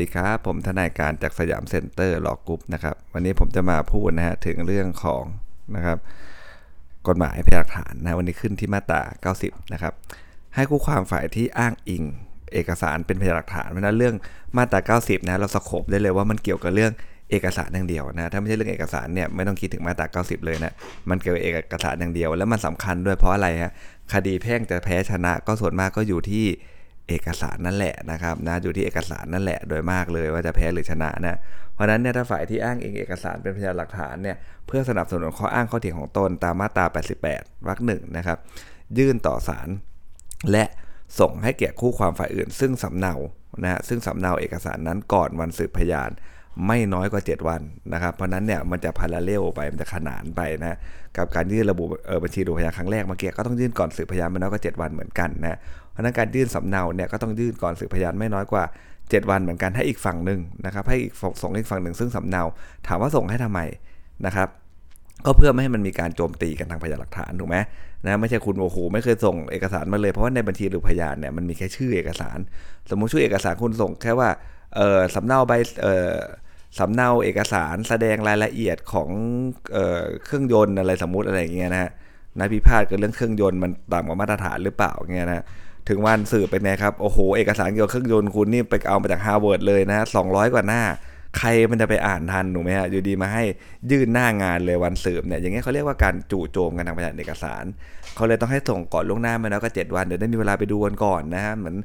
ดีครับ ผมทนายการจาก Siam Center Law Group นะครับ วันนี้ผมจะมาพูดนะฮะถึงเรื่องของนะครับกฎหมายพยานหลักฐานนะวันนี้ขึ้นที่มาตรา 90 นะครับ ให้คู่ความฝ่ายที่อ้างอิงเอกสารเป็นพยานหลักฐานเพราะนั้นเรื่องมาตรา 90 นะเรา scope ได้เลยว่ามันเกี่ยวกับเรื่องเอกสารอย่างเดียวนะถ้าไม่ใช่เรื่องเอกสารเนี่ยไม่ต้องคิดถึงมาตรา 90 เลยนะมันเกี่ยวกับเอกสารอย่างเดียว แล้วมันสำคัญด้วยเพราะอะไรฮะคดีแพ่งจะแพ้ชนะก็ส่วนมากก็อยู่ที่ เอกสารนั่นแหละนะครับนะอยู่ที่เอกสารนั่นแหละโดยมากเลยว่าจะแพ้หรือชนะนะเพราะนั้นเนี่ยถ้าฝ่ายที่อ้างเองเอกสารเป็นพยานหลักฐานเนี่ยเพื่อสนับสนุนข้ออ้างข้อเถียงของตนตามมาตรา 88 วรรคหนึ่งนะครับยื่นต่อศาลและส่งให้แก่คู่ความฝ่ายอื่น ซึ่งสำเนานะซึ่งสำเนาเอกสารนั้นก่อนวันสืบพยานไม่น้อยกว่า 7 วันนะครับ เพราะนั้นเนี่ยมันจะพาราเลลไปมันจะขนานไปนะกับการยื่นระบุบัญชีดูพยานครั้งแรกเมื่อกี้ก็ต้องยื่นก่อนสืบพยานไม่น้อยกว่า 7 วันเหมือนกันนะ ราะนั้นการยื่นสำเนาเนี่ยก็ต้องยื่นก่อนสืบพยานไม่น้อยกว่า 7 วันเหมือนกันให้อีกฝั่งหนึ่งนะครับให้อีกส่งอีกฝั่งหนึ่งซึ่งสำเนาถามว่าส่งให้ทำไมนะครับก็เพื่อไม่ให้มันมีการโจมตีกันทางพยานหลักฐานถูกไหมนะไม่ใช่คุณโอ้โหไม่เคยส่งเอกสารมาเลยเพราะว่าในบัญชีหรือพยานเนี่ยมันมีแค่ชื่อเอกสาร สมมุติชื่อเอกสารคุณส่งแค่ว่าเออสำเนาใบเออสำเนาเอกสารแสดงรายละเอียดของเออเครื่องยนต์อะไรสมมุติอะไรอย่างเงี้ยนะฮะนายพิพาทกับเรื่องเครื่องยนต์มันต่ำกว่ามาตรฐานหรือเปล่าเงี้ยนะ ถึงวันสืบเป็นไงครับ โอ้โห เอกสารเกี่ยวกับเครื่องยนต์คุณนี่ไปเอามาจากฮาร์วาร์ดเลยนะสองร้อยกว่าหน้า ใครมันจะไปอ่านทันถูกไหมฮะ อยู่ดีมาให้ยื่นหน้างานเลยวันสืบเนี่ย อย่างเงี้ยเขาเรียกว่าการจู่โจมกันทางพยานเอกสาร เขาเลยต้องให้ส่งก่อนล่วงหน้ามาแล้วก็7วัน เดี๋ยวได้มีเวลาไปดูกันก่อนนะฮะ เหมือน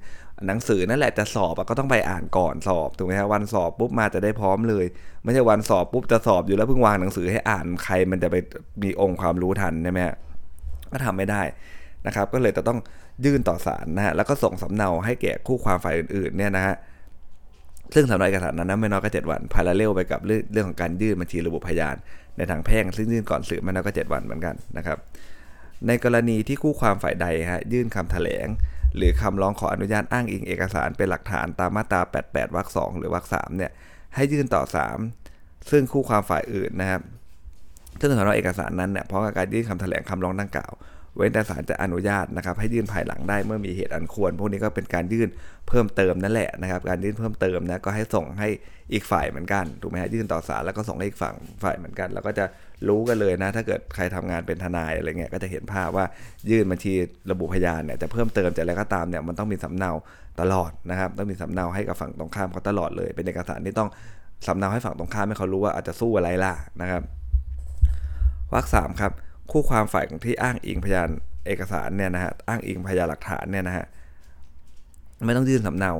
หนังสือนั่นแหละจะสอบก็ต้องไปอ่านก่อนสอบถูกไหมฮะ วันสอบปุ๊บมาจะได้พร้อมเลย ไม่ใช่วันสอบปุ๊บจะสอบอยู่แล้วเพิ่งวางหนังสือให้อ่าน ใครมันจะไปมีองค์ความรู้ทันใช่ไหมฮะก็ทำไม่ได้ นะครับก็เลยจะต้องยื่นต่อศาลนะฮะแล้วก็ส่งสำเนาให้แก่คู่ความฝ่ายอื่นๆเนี่ยนะฮะซึ่งสำเนาเอกสารนั้นไม่น้อยกว่า7วันพาราเรลไปกับเรื่องของการยื่นบัญชีระบุพยาน ในทางแพ่งซึ่งยื่นก่อนสืบไม่น้อยกว่า7วันเหมือนกันนะครับในกรณีที่คู่ความฝ่ายใดฮะยื่นคำแถลง หรือคำร้องขออนุญาตอ้างอิงเอกสารเป็นหลักฐานตามมาตรา 88วรรค2หรือวรรค3เนี่ยให้ยื่นต่อศาลซึ่งคู่ความฝ่ายอื่นนะครับซึ่งสำหรับเอกสารนั้นเนี่ยเพราะการยื่นคำแถลงคำร้องดังกล่าว เว้นแต่ศาลจะอนุญาตนะครับให้ยื่นภายหลังได้เมื่อมีเหตุอันควร พวกนี้ก็เป็นการยื่นเพิ่มเติมนั่นแหละนะครับ การยื่นเพิ่มเติมนะก็ให้ส่งให้อีกฝ่ายเหมือนกันถูกไหมฮะยื่นต่อศาลแล้วก็ส่งให้อีกฝั่งฝ่ายเหมือนกัน แล้วก็จะรู้กันเลยนะ ถ้าเกิดใครทำงานเป็นทนายอะไรเงี้ยก็จะเห็นภาพว่ายื่นบัญชีระบุพยานเนี่ยจะเพิ่มเติมจะอะไรก็ตามเนี่ยมันต้องมีสำเนาตลอดนะครับต้องมีสำเนาให้กับฝั่งตรงข้ามเขาตลอดเลย เป็นเอกสารที่ต้องสำเนาให้ฝั่งตรงข้ามให้เขารู้ว่าอาจจะสู้อะไรล่ะนะครับวรรคสามครับ คู่ความฝ่ายที่อ้างอิงพยานเอกสารเนี่ยนะฮะอ้างอิงพยานหลักฐานเนี่ยนะฮะไม่ต้องยื่นสำเนา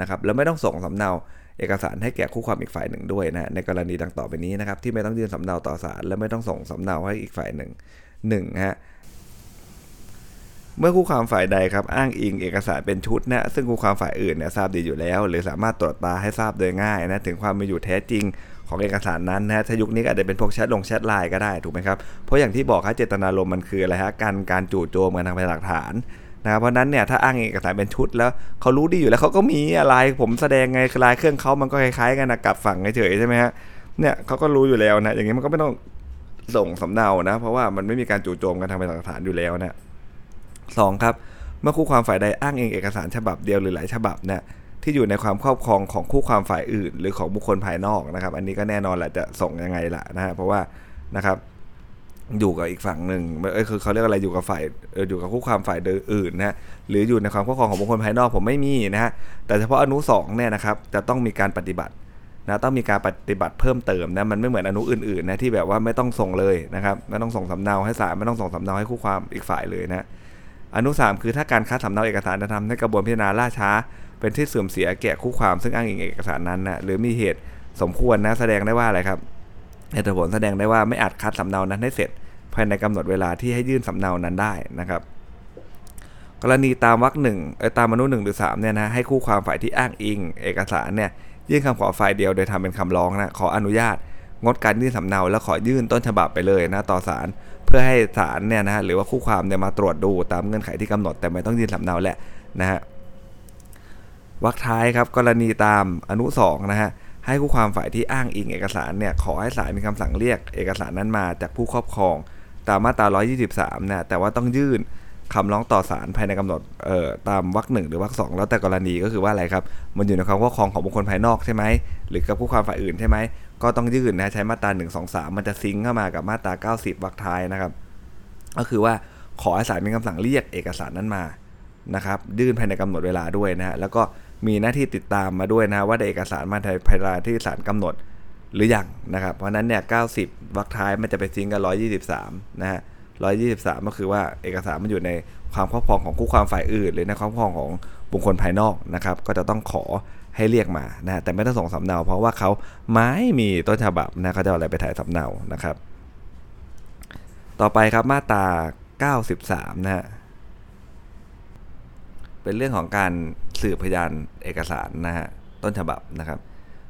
นะครับแล้วไม่ต้องส่งสำเนาเอกสารให้แก่คู่ความอีกฝ่ายหนึ่งด้วยนะในกรณีดังต่อไปนี้นะครับที่ไม่ต้องยื่นสำเนาต่อศาลและไม่ต้องส่งสำเนาให้อีกฝ่ายหนึ่งหนึ่งฮะเมื่อคู่ความฝ่ายใดครับอ้างอิงเอกสารเป็นชุดนะซึ่งคู่ความฝ่ายอื่นเนี่ยทราบดีอยู่แล้ว หรือสามารถตรวจตาให้ทราบโดยง่ายนะถึงความมีอยู่แท้จริง ของเอกสารนั้นนะถ้ายุคนี้อาจจะเป็นพวกแชทลงแชทไลน์ก็ได้ถูกไหมครับ เพราะอย่างที่บอกครับเจตนารมณ์มันคืออะไรฮะการการจู่โจมกันทางพยานหลักฐานนะครับเพราะนั้นเนี่ยถ้าอ้างเอกสารเป็นชุดแล้วเขารู้ดีอยู่แล้วเขาก็มีอะไรผมแสดงไงลายเครื่องเขามันก็คล้ายๆกันนะกลับฝั่งเฉยใช่ไหมฮะเนี่ยเขาก็รู้อยู่แล้วนะอย่างนี้มันก็ไม่ต้องส่งสำเนานะ เพราะว่ามันไม่มีการจู่โจมกันทางพยานหลักฐานอยู่แล้วนะสองครับเมื่อคู่ความฝ่ายใดอ้างเองเอกสารฉบับเดียวหรือหลายฉบับเนี่ย ที่อยู่ในความครอบครองของคู่ความฝ่ายอื่น หรือของบุคคลภายนอกนะครับ อันนี้ก็แน่นอนแหละจะส่งยังไงล่ะนะฮะเพราะว่านะครับอยู่กับอีกฝั่งหนึ่งเออคือเขาเรียกอะไรอยู่กับฝ่ายอยู่กับคู่ความฝ่ายอื่นนะหรืออยู่ในความครอบครองของบุคคลภายนอกผมไม่มีนะฮะแต่เฉพาะอนุสองเนี่ยนะครับจะต้องมีการปฏิบัตินะต้องมีการปฏิบัติเพิ่มเติมนะมันไม่เหมือนอนุอื่นๆนะที่แบบว่าไม่ต้องส่งเลยนะครับไม่ต้องส่งสำเนาให้ศาลไม่ต้องส่งสำเนาให้คู่ความอีกฝ่ายเลยนะอนุ 3 คือถ้าการคัดสำเนาเอกสารจะทำให้กระบวนพิจารณาล่าช้า เป็นที่เสื่อมเสียแก่คู่ความซึ่งอ้างอิงเอกสารนั้นนะหรือมีเหตุสมควรนะแสดงได้ว่าอะไรครับเหตุผลแสดงได้ว่าไม่อาจคัดสำเนานั้นให้เสร็จ ภายในกำหนดเวลาที่ให้ยื่นสำเนานั้นได้นะครับ กรณีตามวรรคหนึ่งตามมนุษย์หนึ่งหรือสามเนี่ยนะให้คู่ความฝ่ายที่อ้างอิง เอกสารเนี่ยยื่นคำขอฝ่ายเดียวโดยทำเป็นคำร้องนะขออนุญาต งดการยื่นสำเนาแล้วขอยื่นต้นฉบับไปเลยนะต่อศาลเพื่อให้ศาลเนี่ยนะหรือว่าคู่ความเนี่ยมาตรวจดูตามเงื่อนไขที่กำหนดแต่ไม่ต้องยื่นสำเนาแหละนะฮะ วรรคท้ายครับกรณีตามอนุสองนะฮะให้คู่ความฝ่ายที่อ้างอิงเอกสารเนี่ยขอให้ศาลมีคำสั่งเรียกเอกสารนั้นมาจากผู้ครอบครอง ตามมาตรา 123นะแต่ว่าต้องยื่นคำร้องต่อศาลภายในกำหนดเอ่อตามวรรคหนึ่งหรือวรรคสองแล้วแต่กรณีก็คือว่าอะไรครับ มันอยู่ในความคุ้มครองของบุคคลภายนอกใช่ไหมหรือกับผู้ความฝ่ายอื่นใช่ไหมก็ต้องยื่นนะใช้มาตรา1 2 3 มันจะซิงเข้ามากับมาตรา 90วรรคท้ายนะครับ ก็คือว่าขอให้ศาลมีคำสั่งเรียกเอกสารนั้นมานะครับยื่นภายในกำหนดเวลาด้วยนะฮะแล้วก็ มีหน้าที่ติดตามมาด้วยนะว่าได้เอกสารมาภายในที่ศาลกำหนดหรือยังนะครับ เพราะนั้นเนี่ย 90 วรรคท้ายมันจะไปซิงกับ 123 นะฮะ 123 ก็คือว่าเอกสารมันอยู่ในความครอบครองของคู่ความฝ่ายอื่น หรือในความครอบครองของบุคคลภายนอกนะครับ ก็จะต้องขอให้เรียกมานะ แต่ไม่ต้องส่งสำเนา เพราะว่าเขาไม่มีต้นฉบับนะเขาจะเอาอะไรไปถ่ายสำเนานะครับ ต่อไปครับมาตรา 93 นะฮะ เป็นเรื่องของการ สืบพยานเอกสารนะฮะต้นฉบับนะครับ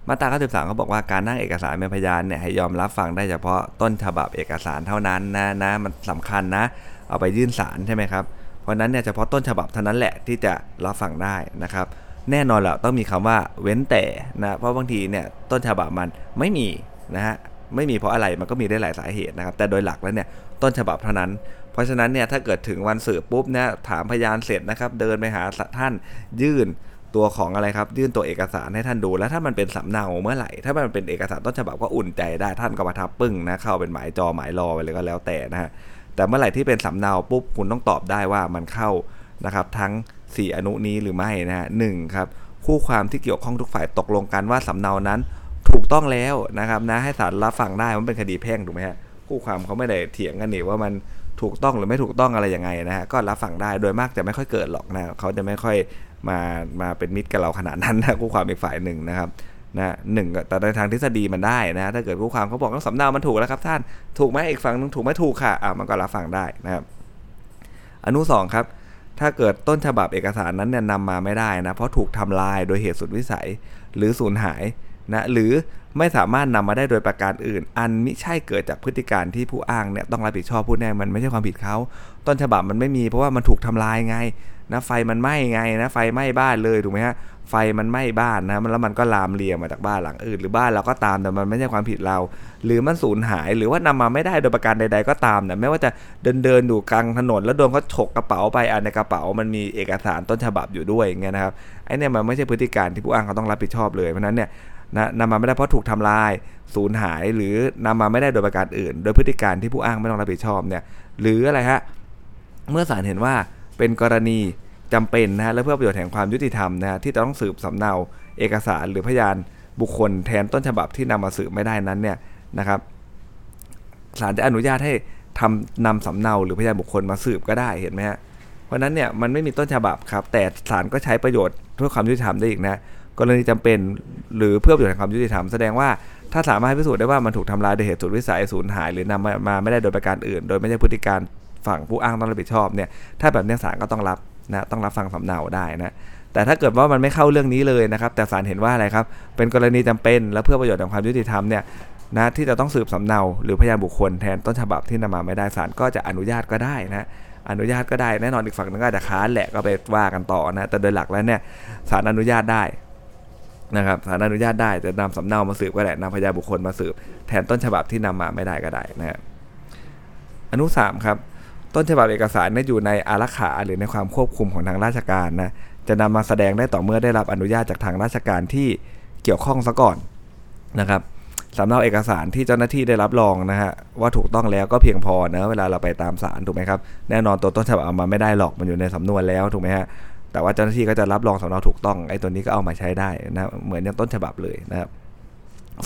มาตรา93เขาบอกว่าการนั่งเอกสารเป็นพยานเนี่ยให้ยอมรับฟังได้เฉพาะต้นฉบับเอกสารเท่านั้นนะนะมันสำคัญนะ เอาไปยื่นศาลใช่ไหมครับเพราะนั้นเนี่ยเฉพาะต้นฉบับเท่านั้นแหละที่จะรับฟังได้นะครับแน่นอนแหละต้องมีคำว่าเว้นแต่นะเพราะบางทีเนี่ยต้นฉบับมันไม่มีนะฮะไม่มีเพราะอะไรมันก็มีได้หลายสาเหตุนะครับแต่โดยหลักแล้วเนี่ยต้นฉบับเท่านั้น เพราะฉะนั้นเนี่ยถ้าเกิดถึงวันสืบปุ๊บเนี่ยถามพยานเสร็จนะครับ เดินไปหาท่านยื่นตัวของอะไรครับ ยื่นตัวเอกสารให้ท่านดู แล้วถ้ามันเป็นสำเนาเมื่อไหร่ ถ้ามันเป็นเอกสารต้นฉบับก็อุ่นใจได้ท่านก็มาทับปึ้งนะเข้าเป็นหมายจอหมายรอไปเลยก็แล้วแต่นะฮะแต่เมื่อไหร่ที่เป็นสำเนาปุ๊บคุณต้องตอบได้ว่ามันเข้านะครับทั้ง 4 อนุนี้หรือไม่นะฮะหนึ่งครับคู่ความที่เกี่ยวข้องทุกฝ่ายตกลงกันว่าสำเนานั้นถูกต้องแล้วนะครับนะให้ศาลรับฟังได้มันเป็นคดีแพ่งถูกไหมฮะคู่ความเขาไม่ได้เถียงกันนี่ว่ามัน ถูกต้องหรือไม่ถูกต้องอะไรยังไงนะฮะก็รับฟังได้โดยมากจะไม่ค่อยเกิดหรอกนะเขาจะไม่ค่อยมามาเป็นมิตรกับเราขนาดนั้นนะคู่ความอีกฝ่ายหนึ่งนะครับนะหนึ่งแต่ในทางทฤษฎีมันได้นะถ้าเกิดคู่ความเขาบอกว่าสำเนามันถูกแล้วครับท่านถูกไหมอีกฝั่งนึงถูกไหมถูกค่ะอ่ามันก็รับฟังได้นะครับ อนุ2ครับถ้าเกิดต้นฉบับเอกสารนั้นเนี่ยนำมาไม่ได้นะเพราะถูกทำลายโดยเหตุสุดวิสัยหรือสูญหายนะหรือ ไม่สามารถนำมาได้โดยประการอื่น อันมิใช่เกิดจากพฤติการที่ผู้อ้างเนี่ยต้องรับผิดชอบผู้แน่มันไม่ใช่ความผิดเขาต้นฉบับมันไม่มีเพราะว่ามันถูกทำลายไงนะไฟมันไหม้ไงนะไฟไหม้บ้านเลยถูกไหมฮะไฟมันไหม้บ้านนะแล้วมันก็ลามเลียมาจากบ้านหลังอื่น หรือบ้านเราก็ตามแต่มันไม่ใช่ความผิดเรา หรือมันสูญหายหรือว่านำมาไม่ได้โดยประการใด ๆ ก็ตามนะไม่ว่าจะเดินเดินอยู่กลางถนน แล้วโดนเขาฉกกระเป๋าไปอันในกระเป๋ามันมีเอกสารต้นฉบับอยู่ด้วยอย่างเงี้ยนะครับไอ้นี่มันไม่ใช่พฤติการที่ผู้อ้างเขาต้องรับผิดชอบเลยเพราะนั้นเนี่ย นะนำมาไม่ได้เพราะถูกทำลาย สูญหายหรือนำมาไม่ได้โดยประการอื่น โดยพฤติการที่ผู้อ้างไม่ต้องรับผิดชอบเนี่ยหรืออะไรฮะเมื่อศาลเห็นว่าเป็นกรณีจำเป็นนะฮะและเพื่อประโยชน์แห่งความยุติธรรมนะฮะที่จะต้องสืบสำเนาเอกสารหรือพยานบุคคลแทนต้นฉบับที่นำมาสืบไม่ได้นั้นเนี่ยนะครับศาลจะอนุญาตให้ทำนำสำเนาหรือพยานบุคคลมาสืบก็ได้เห็นไหมฮะเพราะนั้นเนี่ยมันไม่มีต้นฉบับครับ แต่ศาลก็ใช้ประโยชน์เพื่อความยุติธรรมได้อีกนะ กรณีจำเป็นหรือเพื่อประโยชน์แห่งความยุติธรรมแสดงว่าถ้าสามารถพิสูจน์ได้ว่ามันถูกทำลายโดยเหตุสุดวิสัยสูญหาย หรือนำมามาไม่ได้โดยประการอื่น โดยไม่ใช่พฤติการฝั่งผู้อ้างต้องรับผิดชอบเนี่ยถ้าแบบนี้ศาลก็ต้องรับนะต้องรับฟังสำเนาได้นะแต่ถ้าเกิดว่ามันไม่เข้าเรื่องนี้เลยนะครับ แต่ศาลเห็นว่าอะไรครับ เป็นกรณีจำเป็นและเพื่อประโยชน์แห่งความยุติธรรมเนี่ยนะที่จะต้องสืบสำเนาหรือพยานบุคคลแทนต้นฉบับที่นำมาไม่ได้ศาลก็จะอนุญาตก็ได้นะอนุญาตก็ได้แน่นอนอีกฝั่งนึงก็จะค้านแหละก็ไปว่ากันต่อนะแต่โดยหลักแล้วเนี่ยศาลอนุญาตได้ นะครับศาลอนุญาตได้จะนำสำเนามาสืบก็ได้นำพยานบุคคลมาสืบ แทนต้นฉบับที่นำมาไม่ได้ก็ได้นะอนุ3ครับต้นฉบับเอกสารนี่อยู่ในอารักขาหรือในความควบคุมของทางราชการนะจะนำมาแสดงได้ต่อเมื่อได้รับอนุญาตจากทางราชการที่เกี่ยวข้องซะก่อนนะครับสำเนาเอกสารที่เจ้าหน้าที่ได้รับรองนะฮะว่าถูกต้องแล้วก็เพียงพอเนะเวลาเราไปตามศาลถูกไหมครับแน่นอนตัวต้นฉบับเอามาไม่ได้หรอกมันอยู่ในสำนวนแล้วถูกไหมฮะ แต่ว่าเจ้าหน้าที่ก็จะรับรองสำเนาถูกต้องไอ้ตัวนี้ก็เอามาใช้ได้นะเหมือนอย่างต้นฉบับเลยนะครับ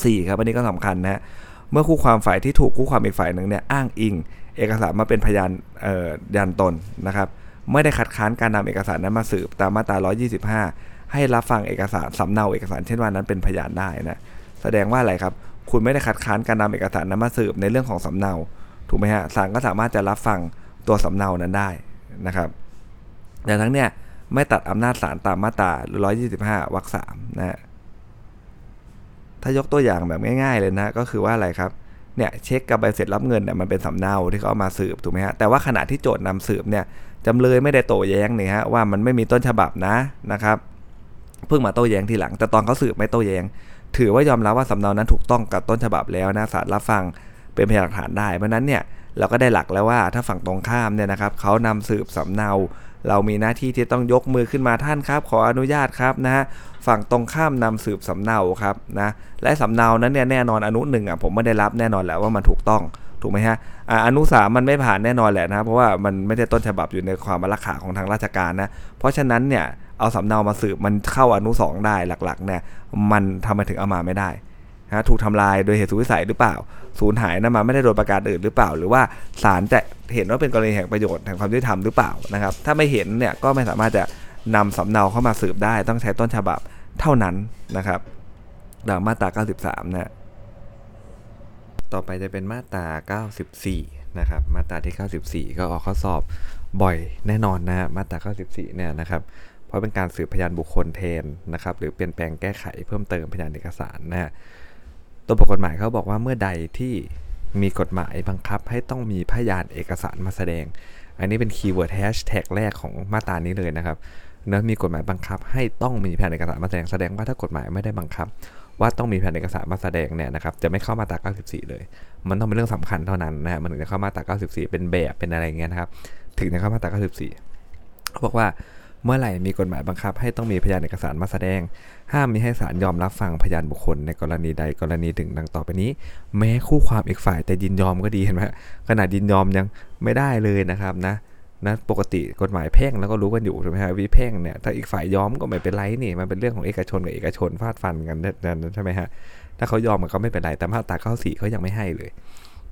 สี่ครับอันนี้ก็สำคัญนะเมื่อคู่ความฝ่ายที่ถูกคู่ความอีกฝ่ายหนึ่งเนี่ยอ้างอิง เอกสารมาเป็นพยานยันตนนะครับไม่ได้คัดค้านการนำเอกสารนั้นมาสืบตามมาตรา 125 ให้รับฟังเอกสารสำเนาเอกสารเช่นว่านั้นเป็นพยานได้นะแสดงว่าอะไรครับ คุณไม่ได้คัดค้านการนำเอกสารนั้นมาสืบในเรื่องของสำเนาถูกไหมฮะศาลก็สามารถจะรับฟังตัวสำเนานั้นได้นะครับดังนั้นเนี่ย ไม่ตัดอำนาจศาลตามมาตรา 125 วรรคสามนะฮะถ้ายกตัวอย่างแบบง่าย ๆ เลยนะ ก็คือว่าอะไรครับ เนี่ยเช็คกับใบเสร็จรับเงินเนี่ยมันเป็นสำเนาที่เขาเอามาสืบถูกไหมฮะ แต่ว่าขณะที่โจทย์นำสืบเนี่ยจำเลยไม่ได้โต้แย้งเนี่ยฮะว่ามันไม่มีต้นฉบับนะนะครับ เพิ่งมาโต้แย้งทีหลัง แต่ตอนเขาสืบไม่โต้แย้ง ถือว่ายอมรับว่าสำเนานั้นถูกต้องกับต้นฉบับแล้วนะศาลรับฟังเป็นพยานหลักฐานได้ เพราะนั้นเนี่ยเราก็ได้หลักแล้วว่าถ้าฝั่งตรงข้ามเนี่ยนะครับเขานำสืบสำเนา เรามีหน้าที่ที่ต้องยกมือขึ้นมาท่านครับ ขออนุญาตครับนะฮะฝั่งตรงข้ามนำสืบสำเนาครับนะและสำเนานั้นเนี่ยแน่นอนอนุหนึ่งอะผมไม่ได้รับแน่นอนแหละว่ามันถูกต้องถูกไหมฮะอ่าอนุสามมันไม่ผ่านแน่นอนแหละนะเพราะว่ามันไม่ได้ต้นฉบับอยู่ในความรักขาของทางราชการนะเพราะฉะนั้นเนี่ยเอาสำเนามาสืบมันเข้าอนุสองได้หลักๆเนี่ยมันทำไมถึงเอามาไม่ได้ ฮะถูกทำลายโดยเหตุสุวิสัยหรือเปล่า สูญหายนะมาไม่ได้โดยประการอื่นหรือเปล่า หรือว่าศาลจะเห็นว่าเป็นกรณีแห่งประโยชน์แห่งความยุติธรรมหรือเปล่านะครับ ถ้าไม่เห็นเนี่ยก็ไม่สามารถจะนำสำเนาเข้ามาสืบได้ ต้องใช้ต้นฉบับเท่านั้นนะครับดังมาตรา 93 นะต่อไปจะเป็นมาตรา 94 นะครับ มาตราที่ 94 ก็ออกข้อสอบบ่อยแน่นอนนะ มาตรา 94 เนี่ยนะครับ เพราะเป็นการสืบพยานบุคคลแทนนะครับ หรือเปลี่ยนแปลงแก้ไขเพิ่มเติมพยานเอกสารนะฮะ ตัวบทกฎหมายเขาบอกว่าเมื่อใดที่มีกฎหมายบังคับให้ต้องมีพยานเอกสารมาแสดง อันนี้เป็น keyword hashtag แรกของมาตรานี้เลยนะครับเมื่อมีกฎหมายบังคับให้ต้องมีพยานเอกสารมาแสดงแสดงว่าถ้ากฎหมายไม่ได้บังคับ ว่าต้องมีพยานเอกสารมาแสดงเนี่ยนะครับจะไม่เข้ามาตรา94 เลย มันต้องเป็นเรื่องสำคัญเท่านั้นนะฮะมันถึงจะเข้ามาตรา94 เป็นแบบเป็นอะไรเงี้ยนะครับถึงจะเข้ามาตรา94เขาบอกว่า เมื่อไหร่มีกฎหมายบังคับให้ต้องมีพยานเอกสารมาแสดง ห้ามมิให้ศาลยอมรับฟังพยานบุคคลในกรณีใดกรณีหนึ่งดังต่อไปนี้ แม้คู่ความอีกฝ่ายแต่ยินยอมก็ดีเห็นไหมขนาดยินยอมยังไม่ได้เลยนะครับนะนะปกติกฎหมายแพ่งแล้วก็รู้กันอยู่ใช่ไหมฮะวิแพ่งเนี่ยถ้าอีกฝ่ายยอมก็ไม่เป็นไรนี่มันเป็นเรื่องของเอกชนกับเอกชนฟาดฟันกันนั่นใช่ไหมฮะถ้าเขายอมมันก็ไม่เป็นไรแต่มาตราข้อสี่เขายังไม่ให้เลย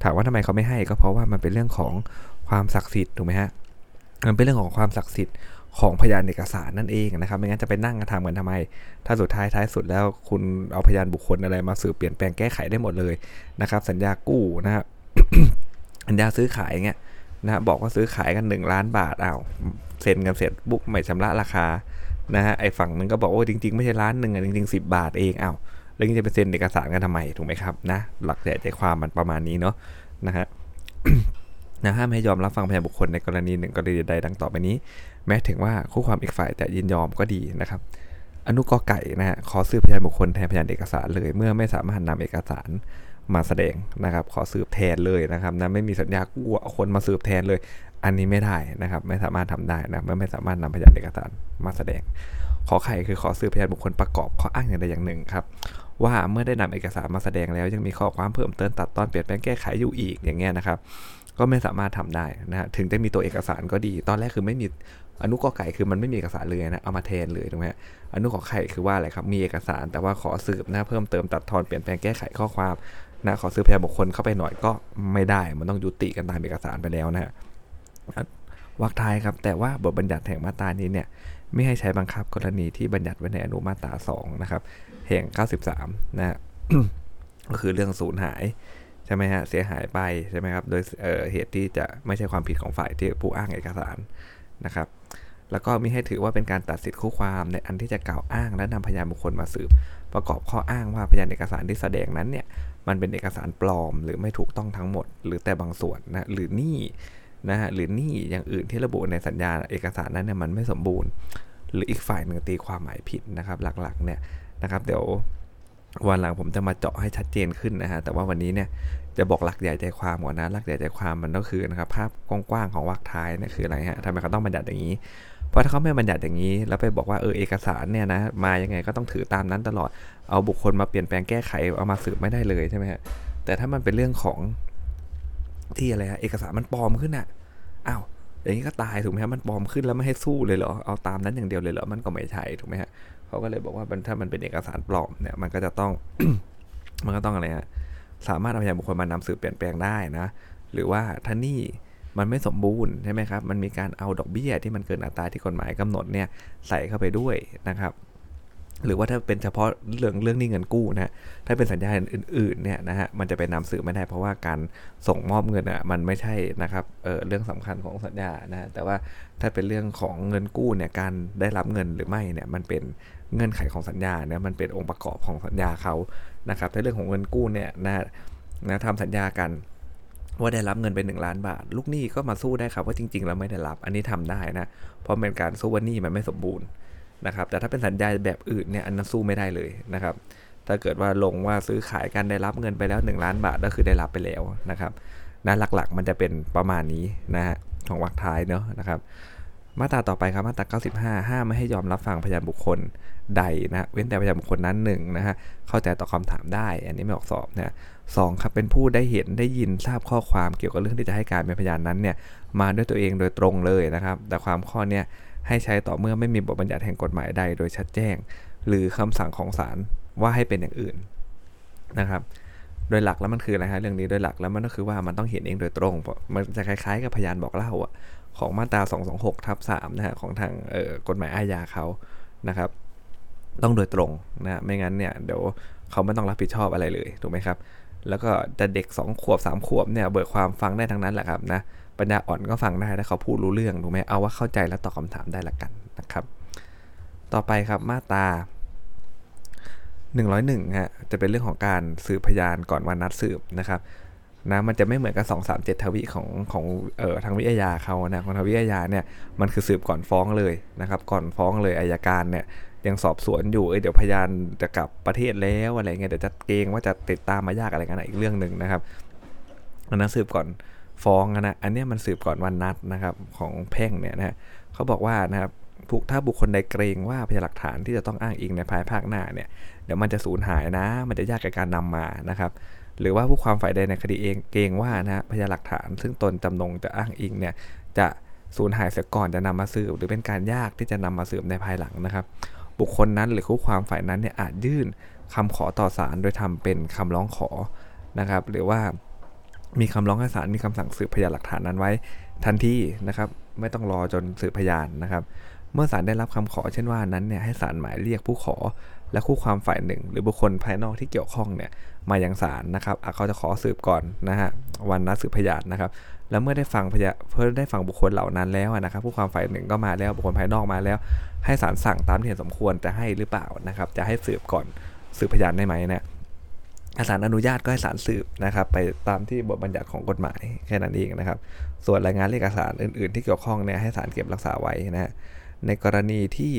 ถามว่าทำไมเขาไม่ให้ก็เพราะว่ามันเป็นเรื่องของความศักดิ์สิทธิ์ถูกไหมฮะมันเป็นเรื่องของความศักดิ์สิทธิ์ ของพยานเอกสารนั่นเองนะครับไม่งั้นจะไปนั่งทำกันทำไม ถ้าสุดท้ายท้ายสุดแล้วคุณเอาพยานบุคคลอะไรมาสืบเปลี่ยนแปลงแก้ไขได้หมดเลยนะครับ สัญญากู้นะครับสัญญาซื้อขายเงี้ยนะบอกว่าซื้อขายกัน 1 ล้านบาทอ้าวเซ็นกันเสร็จบุ๊กไม่ชำระราคานะฮะไอ้ฝั่งนึงก็บอกว่าจริง ๆ ไม่ใช่ล้านหนึ่งอะจริงๆ 10 บาทเองอ้าวแล้วยังจะไปเซ็นเอกสารกันทำไมถูกไหมครับนะหลักใหญ่ใจความมันประมาณนี้เนาะนะฮะ นะห้ามให้ยอมรับฟังพยานบุคคลในกรณีหนึ่งกรณีใดดังต่อไปนี้ แม้ถึงว่าคู่ความอีกฝ่ายแต่ยินยอมก็ดีนะครับ อนุกอไก่นะฮะขอสืบพยานบุคคลแทนพยานเอกสารเลย เมื่อไม่สามารถนำเอกสารมาแสดงนะครับ ขอสืบแทนเลยนะครับนะไม่มีสัญญากู้เอาคนมาสืบแทนเลย อันนี้ไม่ได้นะครับ ไม่สามารถทำได้นะเมื่อไม่สามารถนำพยานเอกสารมาแสดง ขอไข่คือขอสืบพยานบุคคลประกอบข้ออ้างอย่างใดอย่างหนึ่งครับว่าเมื่อได้นำเอกสารมาแสดงแล้วยังมีข้อความเพิ่มเติมตัดตอนเปลี่ยนแปลงแก้ไขอยู่อีกอย่างเงี้ยนะครับ ก็ไม่สามารถทำได้นะฮะถึงจะมีตัวเอกสารก็ดี ตอนแรกคือไม่มีอนุกอไก่คือมันไม่มีเอกสารเลยนะเอามาแทนเลยถูกไหมอนุขอไข่คือว่าอะไรครับมีเอกสาร แต่ว่าขอสืบนะเพิ่มเติมตัดทอนเปลี่ยนแปลงแก้ไขข้อความนะขอซื้อพยานบุคคลเข้าไปหน่อยก็ไม่ได้ มันต้องยุติกันตามเอกสารไปแล้วนะฮะวักท้ายครับ แต่ว่าบทบัญญัติแห่งมาตรานี้เนี่ยไม่ให้ใช้บังคับกรณีที่บัญญัติไว้ในอนุมาตรา2นะครับแห่ง 93 นะก็คือเรื่องสูญหาย ใช่ไหมฮะเสียหายไปใช่ไหมครับโดยเเหตุที่จะไม่ใช่ความผิดของฝ่ายที่ผู้อ้างเอกสารนะครับ แล้วก็มิให้ถือว่าเป็นการตัดสิทธิคู่ความในอันที่จะกล่าวอ้างและนำพยานบุคคลมาสืบ ประกอบข้ออ้างว่าพยานเอกสารที่แสดงนั้นเนี่ยมันเป็นเอกสารปลอม หรือไม่ถูกต้องทั้งหมด หรือแต่บางส่วนนะหรือนี่นะฮะหรือนี่อย่างอื่นที่ระบุในสัญญาเอกสารนั้นเนี่ยมันไม่สมบูรณ์ หรืออีกฝ่ายหนึ่งตีความหมายผิดนะครับ หลักๆเนี่ยนะครับ เดี๋ยว วันหลังผมจะมาเจาะให้ชัดเจนขึ้นนะฮะ แต่ว่าวันนี้เนี่ยจะบอกหลักใหญ่ใจความก่อนนะ หลักใหญ่ใจความมันก็คือนะครับภาพกว้างๆของวรรคท้ายนี่คืออะไรฮะทำไมเขาต้องบัญญัติอย่างนี้ เพราะถ้าเขาไม่บัญญัติอย่างนี้ แล้วไปบอกว่าเออเอกสารเนี่ยนะมายังไงก็ต้องถือตามนั้นตลอด เอาบุคคลมาเปลี่ยนแปลงแก้ไขเอามาสืบไม่ได้เลยใช่ไหมฮะ แต่ถ้ามันเป็นเรื่องของที่อะไรฮะเอกสารมันปลอมขึ้นอะอ้าวอย่างนี้ก็ตายถูกไหมฮะมันปลอมขึ้นแล้วไม่ให้สู้เลยเหรอเอาตามนั้นอย่างเดียวเลยเหรอมันก็ไม่ใช่ถูกไหมฮะ เขาก็เลยบอกว่าถ้ามันเป็นเอกสารปลอมเนี่ยมันก็จะต้องมันก็ต้องอะไรฮะสามารถเอาพยานบุคคลมานำสืบเปลี่ยนแปลงได้นะ หรือว่าถ้านี่มันไม่สมบูรณ์ใช่ไหมครับ มันมีการเอาดอกเบี้ยที่มันเกินอัตราที่กฎหมายกำหนดเนี่ยใส่เข้าไปด้วยนะครับ หรือว่าถ้าเป็นเฉพาะเรื่องเรื่องนี้เงินกู้นะถ้าเป็นสัญญาอื่นๆเนี่ยนะฮะมันจะไปนำสืบไม่ได้เพราะว่าการส่งมอบเงินอะมันไม่ใช่นะครับเออเรื่องสำคัญของสัญญานะแต่ว่าถ้าเป็นเรื่องของเงินกู้เนี่ยการได้รับเงินหรือไม่เนี่ยมันเป็น เงื่อนไขของสัญญาเนี่ยมันเป็นองค์ประกอบของสัญญาเขานะครับในเรื่องของเงินกู้เนี่ยนะนะทำสัญญากันว่าได้รับเงินไป1ล้านบาท ลูกหนี้ก็มาสู้ได้ครับว่าจริงๆเราไม่ได้รับ อันนี้ทำได้นะ เพราะเป็นการสู้ว่าหนี้มันไม่สมบูรณ์นะครับ แต่ถ้าเป็นสัญญาแบบอื่นเนี่ยอันนั้นสู้ไม่ได้เลยนะครับ ถ้าเกิดว่าลงว่าซื้อขายกันได้รับเงินไปแล้ว 1 ล้านบาทก็คือได้รับไปแล้วนะครับนะหลักๆมันจะเป็นประมาณนี้นะฮะของวรรคท้ายเนาะนะครับ มาตราต่อไปครับมาตรา 95 ห้ามไม่ให้ยอมรับฟังพยานบุคคลใดนะเว้นแต่พยานบุคคลนั้นหนึ่งนะฮะเข้าใจต่อคำถามได้ อันนี้ไม่ออกสอบนะสองครับเป็นผู้ได้เห็นได้ยินทราบข้อความเกี่ยวกับเรื่องที่จะให้การเป็นพยานนั้นเนี่ยมาด้วยตัวเองโดยตรงเลยนะครับ แต่ความข้อเนี้ยให้ใช้ต่อเมื่อไม่มีบทบัญญัติแห่งกฎหมายใดโดยชัดแจ้ง หรือคำสั่งของศาลว่าให้เป็นอย่างอื่นนะครับโดยหลักแล้วมันคืออะไรฮะเรื่องนี้โดยหลักแล้วมันก็คือว่ามันต้องเห็นเองโดยตรงเพราะมันจะคล้ายๆ กับพยานบอกเล่าอะ ของมาตรา 226ทับ3นะฮะของทางกฎหมายอาญาเขานะครับ ต้องโดยตรงนะไม่งั้นเนี่ยเดี๋ยวเขาไม่ต้องรับผิดชอบอะไรเลยถูกไหมครับ แล้วก็จะเด็ก 2 ขวบ 3 ขวบเนี่ยเบิกความฟังได้ทั้งนั้นแหละครับนะปัญญาอ่อนก็ฟังได้ถ้าเขาพูดรู้เรื่องถูกไหมเอาว่าเข้าใจและตอบคาถามได้ละกันนะครับ ต่อไปครับมาตรา101ฮะจะเป็นเรื่องของการสืบพยานก่อนวันนัดสืบนะครับ นะมันจะไม่เหมือนกับ 2 3 7 ทวิของของเอ่อทางวิทยาเขานะของทางวิทยาเนี่ยมันคือสืบก่อนฟ้องเลยนะครับก่อนฟ้องเลยอายการเนี่ยยังสอบสวนอยู่เอ้ยเดี๋ยวพยานจะกลับประเทศแล้วอะไรเงี้ยเดี๋ยวจะเกรงว่าจะติดตามมายากอะไรกันอีกเรื่องหนึ่งนะครับอันนั้นสืบก่อนฟ้องนะอันนี้มันสืบก่อนวันนัดนะครับของแพ่งเนี่ยนะเขาบอกว่านะครับถ้าบุคคลใดเกรงว่าพยานหลักฐานที่จะต้องอ้างอิงในภายภาคหน้าเนี่ยเดี๋ยวมันจะสูญหายนะ มันจะยากกับการนำมานะครับ หรือว่าผู้ความฝ่ายใดในคดีเองเกรงว่านะพยานหลักฐาน ซึ่งตนจำนงจะอ้างอิงเนี่ยจะสูญหายเสียก่อนจะนำมาสืบหรือเป็นการยากที่จะนำมาสืบในภายหลังนะครับ บุคคลนั้นหรือคู่ความฝ่ายนั้นเนี่ยอาจยื่นคำขอต่อศาลโดยทำเป็นคำร้องขอนะครับ หรือว่ามีคำร้องให้ศาลมีคำสั่งสืบพยานหลักฐานนั้นไว้ทันทีนะครับ ไม่ต้องรอจนสืบพยานนะครับ เมื่อศาลได้รับคำขอเช่นว่านั้นเนี่ยให้ศาลหมายเรียกผู้ขอและคู่ความฝ่ายหนึ่ง หรือบุคคลภายนอกที่เกี่ยวข้องเนี่ย มายังศาลนะครับเขาจะขอสืบก่อนนะฮะวันนัดสืบพยานนะครับ แล้วเมื่อได้ฟังพยาเพื่อได้ฟังบุคคลเหล่านั้นแล้วนะครับ ผู้ความฝ่ายหนึ่งก็มาแล้วบุคคลภายนอกมาแล้ว ให้ศาลสั่งตามที่เห็นสมควรจะให้หรือเปล่านะครับ จะให้สืบก่อนสืบพยานได้ไหมเนี่ยศาลอนุญาตก็ให้ศาลสืบนะครับ ไปตามที่บทบัญญัติของกฎหมายแค่นั้นเองนะครับ ส่วนรายงานเอกสารอื่น ๆ ที่เกี่ยวข้องเนี่ยให้ศาลเก็บรักษาไว้นะในกรณีที่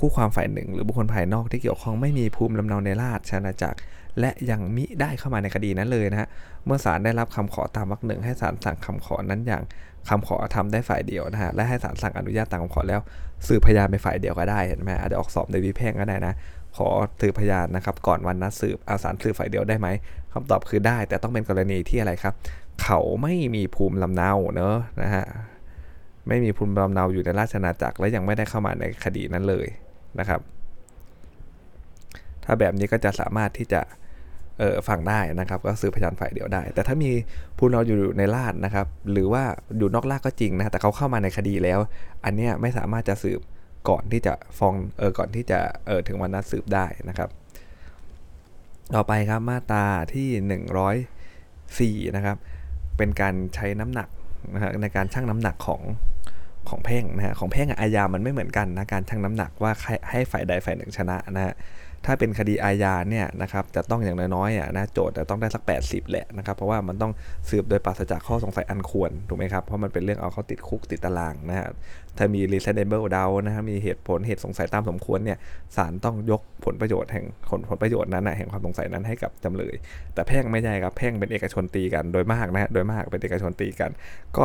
คู่ความฝ่ายหนึ่ง หรือบุคคลภายนอกที่เกี่ยวข้องไม่มีภูมิลำเนาในราชอาณาจักรและยังมิได้เข้ามาในคดีนั้นเลยนะฮะเมื่อศาลได้รับคำขอตามวรรคหนึ่งให้ศาลสั่งคำขอนั้นอย่างคำขอทำได้ฝ่ายเดียวนะฮะและให้ศาลสั่งอนุญาตตามคำขอแล้วสืบพยานไปฝ่ายเดียวก็ได้เห็นไหมอาจจะออกสอบในวิแพ่งก็ได้นะขอสืบพยานนะครับก่อนวันนัดสืบอาสารสืบฝ่ายเดียวได้ไหมคำตอบคือได้ แต่ต้องเป็นกรณีที่อะไรครับ เขาไม่มีภูมิลำเนาเนอะนะฮะไม่มีภูมิลำเนาอยู่ในราชอาณาจักรและยังไม่ได้เข้ามาในคดีนั้นเลยนะครับ ถ้าแบบนี้ก็จะสามารถที่จะเออฟังได้นะครับ ก็ซื้อพยานฝ่ายเดียวได้ แต่ถ้ามีผู้เราอยู่ในราชนะครับ หรือว่าอยู่นอกราชก็จริงนะ แต่เขาเข้ามาในคดีแล้ว อันนี้ไม่สามารถจะสืบก่อนที่จะฟ้องเออก่อนที่จะเออถึงวันนัดสืบได้นะครับ ต่อไปครับมาตราที่ 104 นะครับ เป็นการใช้น้ำหนักนะฮะในการชั่งน้ำหนักของของแพ่งนะฮะของแพ่งอาญามันไม่เหมือนกันนะการชั่งน้ำหนักว่าให้ฝ่ายใดฝ่ายหนึ่งชนะนะฮะ ถ้าเป็นคดีอาญาเนี่ยนะครับจะต้องอย่างน้อยๆนะโจทย์จะต้องได้สัก 80 แหละนะครับ เพราะว่ามันต้องสืบโดยปราศจากข้อสงสัยอันควรถูกไหมครับ เพราะมันเป็นเรื่องเอาเขาติดคุกติดตารางนะฮะถ้ามี reasonable doubt นะฮะมีเหตุผลเหตุสงสัยตามสมควรเนี่ยศาลต้องยกผลประโยชน์แห่งผลผลประโยชน์นั้นนะแห่งความสงสัยนั้นให้กับจำเลย แต่แพ่งไม่ใช่ครับแพ่งเป็นเอกชนตีกันโดยมากนะฮะโดยมากเป็นเอกชนตีกัน ก็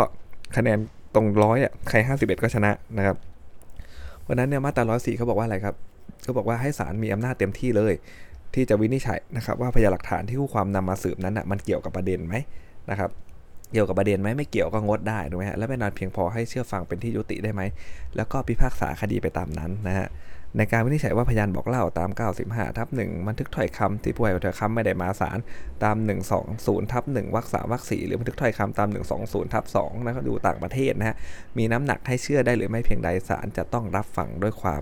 คะแนนตรงร้อยอะใคร 51 ก็ชนะนะครับ วันนั้นเนี่ยมาตราร้อยสี่เขาบอกว่าอะไรครับเขาบอกว่าให้ศาลมีอำนาจเต็มที่เลย ที่จะวินิจฉัยนะครับว่าพยานหลักฐานที่ผู้ความนำมาสืบนั้นอะมันเกี่ยวกับประเด็นไหมนะครับเกี่ยวกับประเด็นไหมไม่เกี่ยวก็งดได้ถูกไหมฮะและเป็นนานเพียงพอให้เชื่อฟังเป็นที่ยุติได้ไหมแล้วก็พิพากษาคดีไปตามนั้นนะฮะ ในการวินิจฉัยว่าพยานบอกเล่าตาม 95 ทับ1บันทึกถ้อยคำที่ผู้ให้ถ้อยคำไม่ได้มาศาลตาม 120 ทับ1วรรคสามวรรคสี่หรือบันทึกถ้อยคำตาม 120 ทับ2นะครับอยู่ต่างประเทศนะฮะมีน้ำหนักให้เชื่อได้หรือไม่เพียงใดศาลจะต้องรับฟังด้วยความ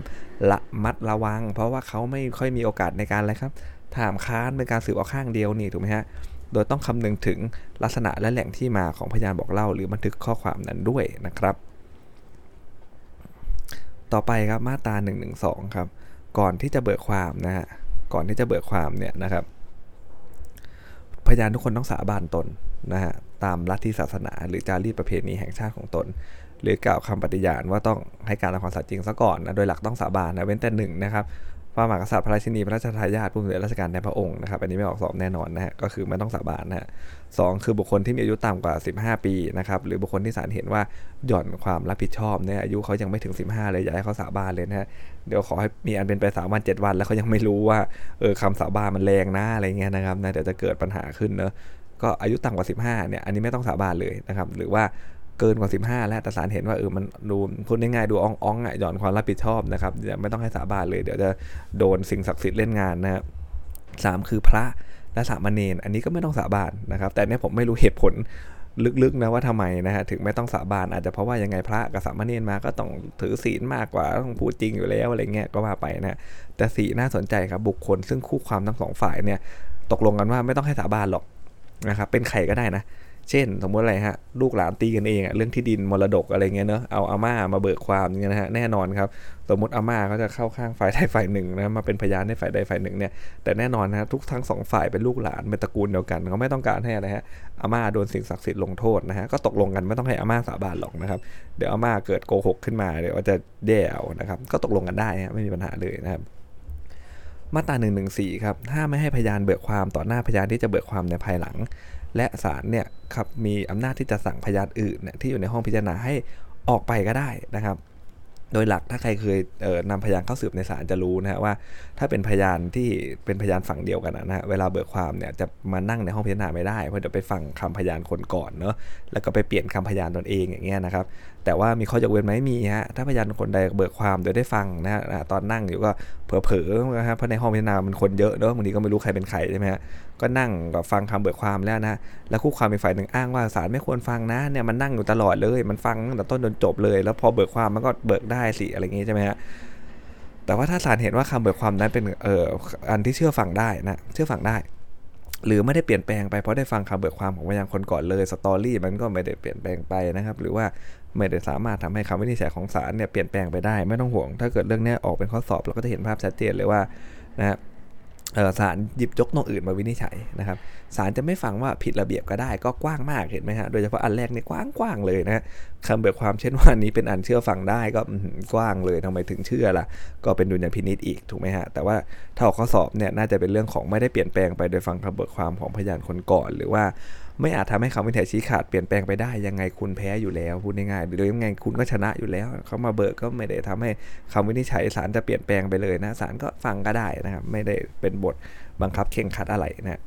ละมัดระวัง เพราะว่าเขาไม่ค่อยมีโอกาสในการอะไรครับถามค้านเป็นการสืบเอาข้างเดียวนี่ถูกไหมฮะโดยต้องคำนึงถึงลักษณะและแหล่งที่มาของพยานบอกเล่า หรือบันทึกข้อความนั้นด้วยนะครับ ต่อไปครับมาตรา1นึครับก่อนที่จะเบิกความนะฮะก่อนที่จะเบิกความเนี่ยนะครับพยานทุกคนต้องสาบานตนนะฮะตามลัทธิศาสนา หรือจารีตประเพณีแห่งชาติของตน หรือกล่าวคำปฏิญาณว่าต้องให้การตามความสัตย์จริงซะก่อนนะโดยหลักต้องสาบานนะเว้นแต่หนึ่งนะครับ พระมหากษัตริย์พระราชินีพระราชทายาทผู้สำเร็จราชการในพระองค์นะครับอันนี้ไม่ออกสอบแน่นอนนะฮะก็คือไม่ต้องสาบานนะฮะสองคือบุคคลที่มีอายุต่ำกว่า 15 ปีนะครับหรือบุคคลที่ศาลเห็นว่าหย่อนความรับผิดชอบเนี่ยอายุเขายังไม่ถึง 15 เลยอย่าให้เขาสาบานเลยนะฮะเดี๋ยวขอให้มีอันเป็นไปสามวันเจ็ดวัน แล้วเขายังไม่รู้ว่าเออคำสาบานมันแรงนะอะไรเงี้ยนะครับนะเดี๋ยวจะเกิดปัญหาขึ้นเนอะก็อายุต่ำกว่า 15เนี่ยอันนี้ไม่ต้องสาบานเลยนะครับหรือว่า เกินกว่า 15 แล้วแต่ศาลเห็นว่าเออมันดูพูดง่ายๆดูอ่องๆอะหย่อนความรับผิดชอบนะครับไม่ต้องให้สาบานเลย เดี๋ยวจะโดนสิ่งศักดิ์สิทธิ์เล่นงานนะครับสามคือพระและสามเณรอันนี้ก็ไม่ต้องสาบานนะครับ แต่เนี่ยผมไม่รู้เหตุผลลึกๆนะว่าทำไมนะฮะถึงไม่ต้องสาบานอาจจะเพราะว่ายังไงพระกับสามเณรมาก็ต้องถือศีลมากกว่าต้องพูดจริงอยู่แล้วอะไรเงี้ยก็ว่าไปนะแต่สีน่าสนใจครับบุคคลซึ่งคู่ความทั้งสองฝ่ายเนี่ยตกลงกันว่าไม่ต้องให้สาบานหรอกนะครับเป็นใครก็ได้นะ เช่น สมมติอะไรฮะลูกหลานตีกันเองอะเรื่องที่ดินมรดกอะไรเงี้ยเนอะเอาอาม่ามาเบิกความอย่างเงี้ยนะฮะแน่นอนครับสมมติอาม่าเขาจะเข้าข้างฝ่ายใดฝ่ายหนึ่งนะมาเป็นพยานให้ฝ่ายใดฝ่ายหนึ่งเนี่ยแต่แน่นอนนะทุกทั้งสองฝ่ายเป็นลูกหลานเป็นตระกูลเดียวกันเขาไม่ต้องการให้อะไรฮะอาม่าโดนสิ่งศักดิ์สิทธิ์ลงโทษนะฮะก็ตกลงกันไม่ต้องให้อาม่าสาบานหรอกนะครับเดี๋ยวอาม่าเกิดโกหกขึ้นมาเดี๋ยวจะแย่เอานะครับก็ตกลงกันได้ฮะไม่มีปัญหาเลยนะครับมาตรา1นึครับห้ามไม่ให้พยานเบิกความต่อหน้าพยานที่จะเบิกความในภายหลัง และศาลเนี่ยครับมีอำนาจที่จะสั่งพยานอื่นเนี่ยที่อยู่ในห้องพิจารณาให้ออกไปก็ได้นะครับ โดยหลักถ้าใครเคยเนำพยานเข้าสืบในศาลจะรู้นะฮะว่า ถ้าเป็นพยานที่เป็นพยานฝั่งเดียวกันนะฮะเวลาเบิกความเนี่ยจะมานั่งในห้องพิจารณาไม่ได้เพราะเดี๋ยวไปฟังคำพยานคนก่อนเนาะแล้วก็ไปเปลี่ยนคำพยานตนเองอย่างเงี้ยนะครับแต่ว่ามีข้อยกเว้นไหมมีฮะถ้าพยานคนใดเบิกความโดยได้ฟังนะตอนนั่งอยู่ก็ เผลอๆนะครับเพราะในห้องพิจารณามันคนเยอะเนาะบางทีก็ไม่รู้ใครเป็นใครใช่ไหมฮะก็นั่งกับฟังคำเบิกความแล้วนะแล้วคู่ความอีกฝ่ายหนึ่งอ้างว่าศาลไม่ควรฟังนะเนี่ยมันนั่งอยู่ตลอดเลย มันฟังตั้งแต่ต้นจนจบเลย แล้วพอเบิกความมันก็เบิกได้สิอะไรอย่างงี้ใช่ไหมฮะแต่ว่าถ้าศาลเห็นว่าคำเบิกความนั้นเป็นเอ่ออันที่เชื่อฟังได้นะเชื่อฟังได้ หรือไม่ได้เปลี่ยนแปลงไปเพราะได้ฟังคำเบิกความของพยานคนก่อนเลยสตอรี่มันก็ไม่ได้เปลี่ยนแปลงไปนะครับ หรือว่า ไม่ได้สามารถทำให้คำวินิจฉัยของศาลเนี่ยเปลี่ยนแปลงไปได้ไม่ต้องห่วง ถ้าเกิดเรื่องนี้ออกเป็นข้อสอบเราก็จะเห็นภาพชัดเจนเลยว่านะศาลหยิบยกนอกอื่นมาวินิจฉัยนะครับศาลจะไม่ฟังว่าผิดระเบียบก็ได้ก็กว้างมากเห็นไหมฮะโดยเฉพาะอันแรกเนี่ยกว้างๆเลยนะคำเบิกความเช่นว่านี้เป็นอันเชื่อฟังได้ก็กว้างเลยทำไมถึงเชื่อล่ะ ก็เป็นดุลยพินิษอีกถูกไหมฮะแต่ว่าถ้าออกข้อสอบเนี่ยน่าจะเป็นเรื่องของไม่ได้เปลี่ยนแปลงไปโดยฟังคำเบิกความของพยานคนก่อน หรือว่า ไม่อาจทำให้คำวินิจฉัยชี้ขาดเปลี่ยนแปลงไปได้ยังไงคุณแพ้อยู่แล้วพูดง่ายๆหรือยังไงคุณก็ชนะอยู่แล้ว เขามาเบิกก็ไม่ได้ทำให้คำวินิจฉัยศาลจะเปลี่ยนแปลงไปเลยนะศาลก็ฟังก็ได้นะครับไม่ได้เป็นบทบังคับเข่งขัดอะไรนะ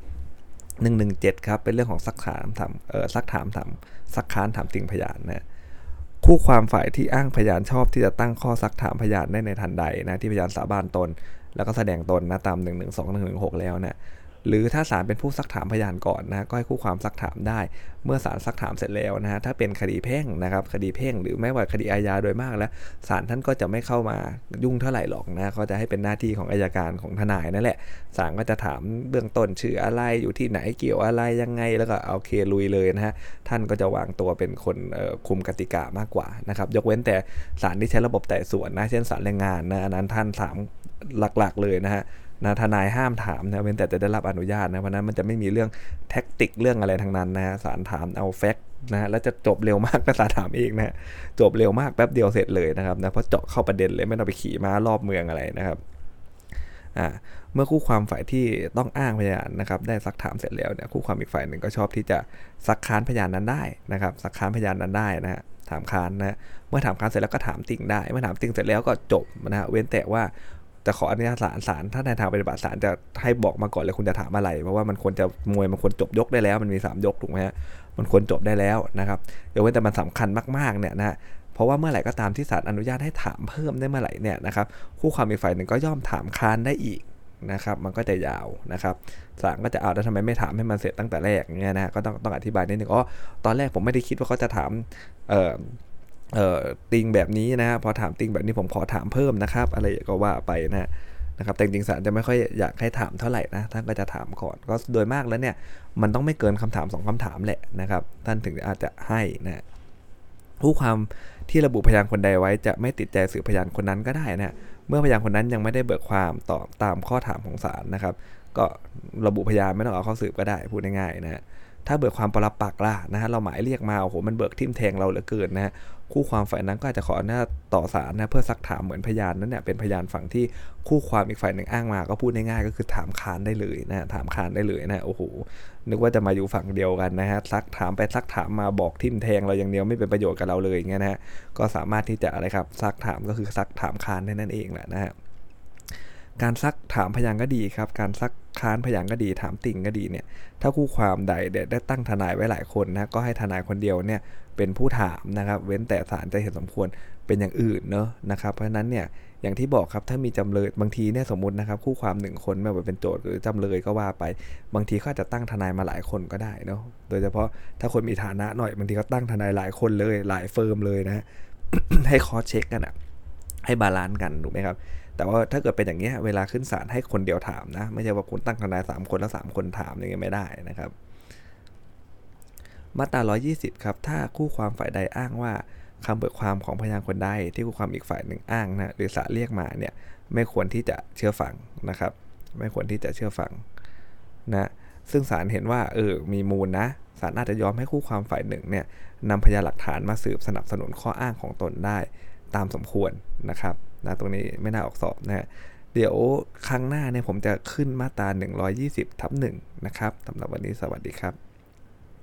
หนึ่งหนึ่งเจ็ดครับเป็นเรื่องของซักถามถามเออซักถามถามซักค้านถามติงพยานนะคู่ความฝ่ายที่อ้างพยานชอบที่จะตั้งข้อซักถามพยานได้ในทันใดนะที่พยานสาบานตน แล้วก็แสดงตนนะตาม1 1 2 1 1 6 แล้วนะ หรือถ้าศาลเป็นผู้ซักถามพยานก่อนนะก็ให้คู่ความซักถามได้ เมื่อศาลซักถามเสร็จแล้วนะฮะถ้าเป็นคดีแพ่งนะครับคดีแพ่ง หรือไม่ว่าคดีอาญาโดยมากแล้วศาลท่านก็จะไม่เข้ามายุ่งเท่าไหร่หรอกนะเขาจะให้เป็นหน้าที่ของอายการของทนายนั่นแหละศาลก็จะถามเบื้องต้นชื่ออะไรอยู่ที่ไหนเกี่ยวอะไรยังไงแล้วก็เอาเคลุยเลยนะฮะท่านก็จะวางตัวเป็นคนคุมกติกามากกว่านะครับยกเว้นแต่ศาลที่ใช้ระบบแต่ส่วนนะเช่นศาลแรงงานนะอันนั้นท่านถามหลักๆเลยนะฮะ นะทนายห้ามถามนะเว้นแต่จะได้รับอนุญาตนะเพราะนั้นมันจะไม่มีเรื่องแท็กติกเรื่องอะไรทั้งนั้นนะสารถามเอาแฟกนะแล้วจะจบเร็วมากถ้าสารถามเองนะจบเร็วมากแป๊บเดียวเสร็จเลยนะครับนะเพราะเจาะเข้าประเด็นเลยไม่ต้องไปขี่ม้ารอบเมืองอะไรนะครับอ่าเมื่อคู่ความฝ่ายที่ต้องอ้างพยานนะครับได้ซักถามเสร็จแล้วเนี่ยคู่ความอีกฝ่ายหนึ่งก็ชอบที่จะซักค้านพยานนั้นได้นะครับซักค้านพยานนั้นได้นะฮะถามค้านนะเมื่อถามค้านเสร็จแล้วก็ถามติ่งได้ เมื่อถามติ่งเสร็จแล้วก็จบนะฮะเว้นแต่ว่า จะขออนุญาตศาลศาลถ้าในทางปฏิบัติศาลจะให้บอกมาก่อนเลยคุณจะถามอะไร เพราะว่ามันควรจะมวยมันควรจบยกได้แล้ว มันมี 3 ยกถูกไหมฮะมันควรจบได้แล้วนะครับเดี๋ยวเว้นแต่มันสำคัญมากๆเนี่ยนะเพราะว่าเมื่อไหร่ก็ตามที่ศาลอนุญาตให้ถามเพิ่มได้เมื่อไหร่เนี่ยนะครับคู่ความอีกฝ่ายหนึ่งก็ย่อมถามค้านได้อีกนะครับมันก็จะยาวนะครับศาลก็จะเอาแล้วทำไมไม่ถามให้มันเสร็จตั้งแต่แรกเนี่ยนะก็ต้องต้องอธิบายนิดนึงอ๋อตอนแรกผมไม่ได้คิดว่าเขาจะถามเอ่อ เอ่อติงแบบนี้นะพอถามติงแบบนี้ผมขอถามเพิ่มนะครับ อะไรก็ว่าไปนะนะครับแต่จริงๆศาลจะไม่ค่อยอยากให้ถามเท่าไหร่นะท่านก็จะถามก่อนก็โดยมากแล้วเนี่ยมันต้องไม่เกินคำถาม 2คำถามแหละนะครับ ท่านถึงอาจจะให้นะผู้ความที่ระบุพยานคนใดไว้จะไม่ติดใจสืบพยานคนนั้นก็ได้นะเมื่อพยานคนนั้นยังไม่ได้เบิกความตอบตามข้อถามของศาลนะครับ ก็ระบุพยานไม่ต้องเอาข้อสืบก็ได้พูดง่ายๆนะถ้าเบิกความปรปักล่ะนะฮะเราหมายเรียกมาโอ้โหมันเบิกทิมแทงเราเหลือเกินนะฮะ คู่ความฝ่ายนั้นก็อาจจะขอหน้าจต่อศาลนะเพื่อซักถามเหมือนพยานนั้นเนี่ยเป็นพยานฝั่งที่คู่ความอีกฝ่ายหนึ่งอ้างมา ก็พูดง่ายๆก็คือถามค้านได้เลยนะฮะถามค้านได้เลยนะโอ้โหนึกว่าจะมาอยู่ฝั่งเดียวกันนะฮะซักถามไปซักถามมาบอกทิมแทงเราอย่างเดียวไม่เป็นประโยชน์กับเราเลยอย่างเงี้ยนะฮะก็สามารถที่จะอะไรครับซักถามก็คือซักถามค้านได้นั่นเองแหละนะฮะการซักถามพยานก็ดีครับ การซักค้านพยานก็ดี ถามติ่งก็ดีเนี่ย ถ้าคู่ความใดได้ตั้งทนายไว้หลายคนนะก็ให้ทนายคนเดียวเนี่ยเป็นผู้ถามนะครับ เว้นแต่ศาลจะเห็นสมควรเป็นอย่างอื่นเนอะนะครับ เพราะฉะนั้นเนี่ยอย่างที่บอกครับถ้ามีจำเลยบางทีเนี่ยสมมตินะครับคู่ความหนึ่งคนไม่ว่าเป็นโจทย์หรือจำเลยก็ว่าไป บางทีเขาจะตั้งทนายมาหลายคนก็ได้เนาะโดยเฉพาะถ้าคนมีฐานะหน่อยบางทีเขาตั้งทนายหลายคนเลยหลายเฟิร์มเลยนะให้ cross check กันอะให้ balance กันถูกไหมครับ แต่ว่าถ้าเกิดเป็นอย่างนี้เวลาขึ้นศาลให้คนเดียวถามนะ ไม่ใช่ว่าคุณตั้งทนายสามคนแล้วสามคนถามอย่างเงี้ยไม่ได้นะครับ มาตรา 120 ครับ ถ้าคู่ความฝ่ายใดอ้างว่าคำเบิกความของพยานคนใดที่คู่ความอีกฝ่ายหนึ่งอ้างนะหรือศาลเรียกมาเนี่ยไม่ควรที่จะเชื่อฟังนะครับ ไม่ควรที่จะเชื่อฟังนะซึ่งศาลเห็นว่าเออมีมูลนะศาลอาจจะยอมให้คู่ความฝ่ายหนึ่งเนี่ยนำพยานหลักฐานมาสืบสนับสนุนข้ออ้างของตนได้ตามสมควรนะครับ นะตรงนี้ไม่น่าออกสอบนะฮะเดี๋ยวครั้งหน้าเนี่ยผมจะขึ้นมาตรา120ทับ1นะครับสำหรับวันนี้สวัสดีครับ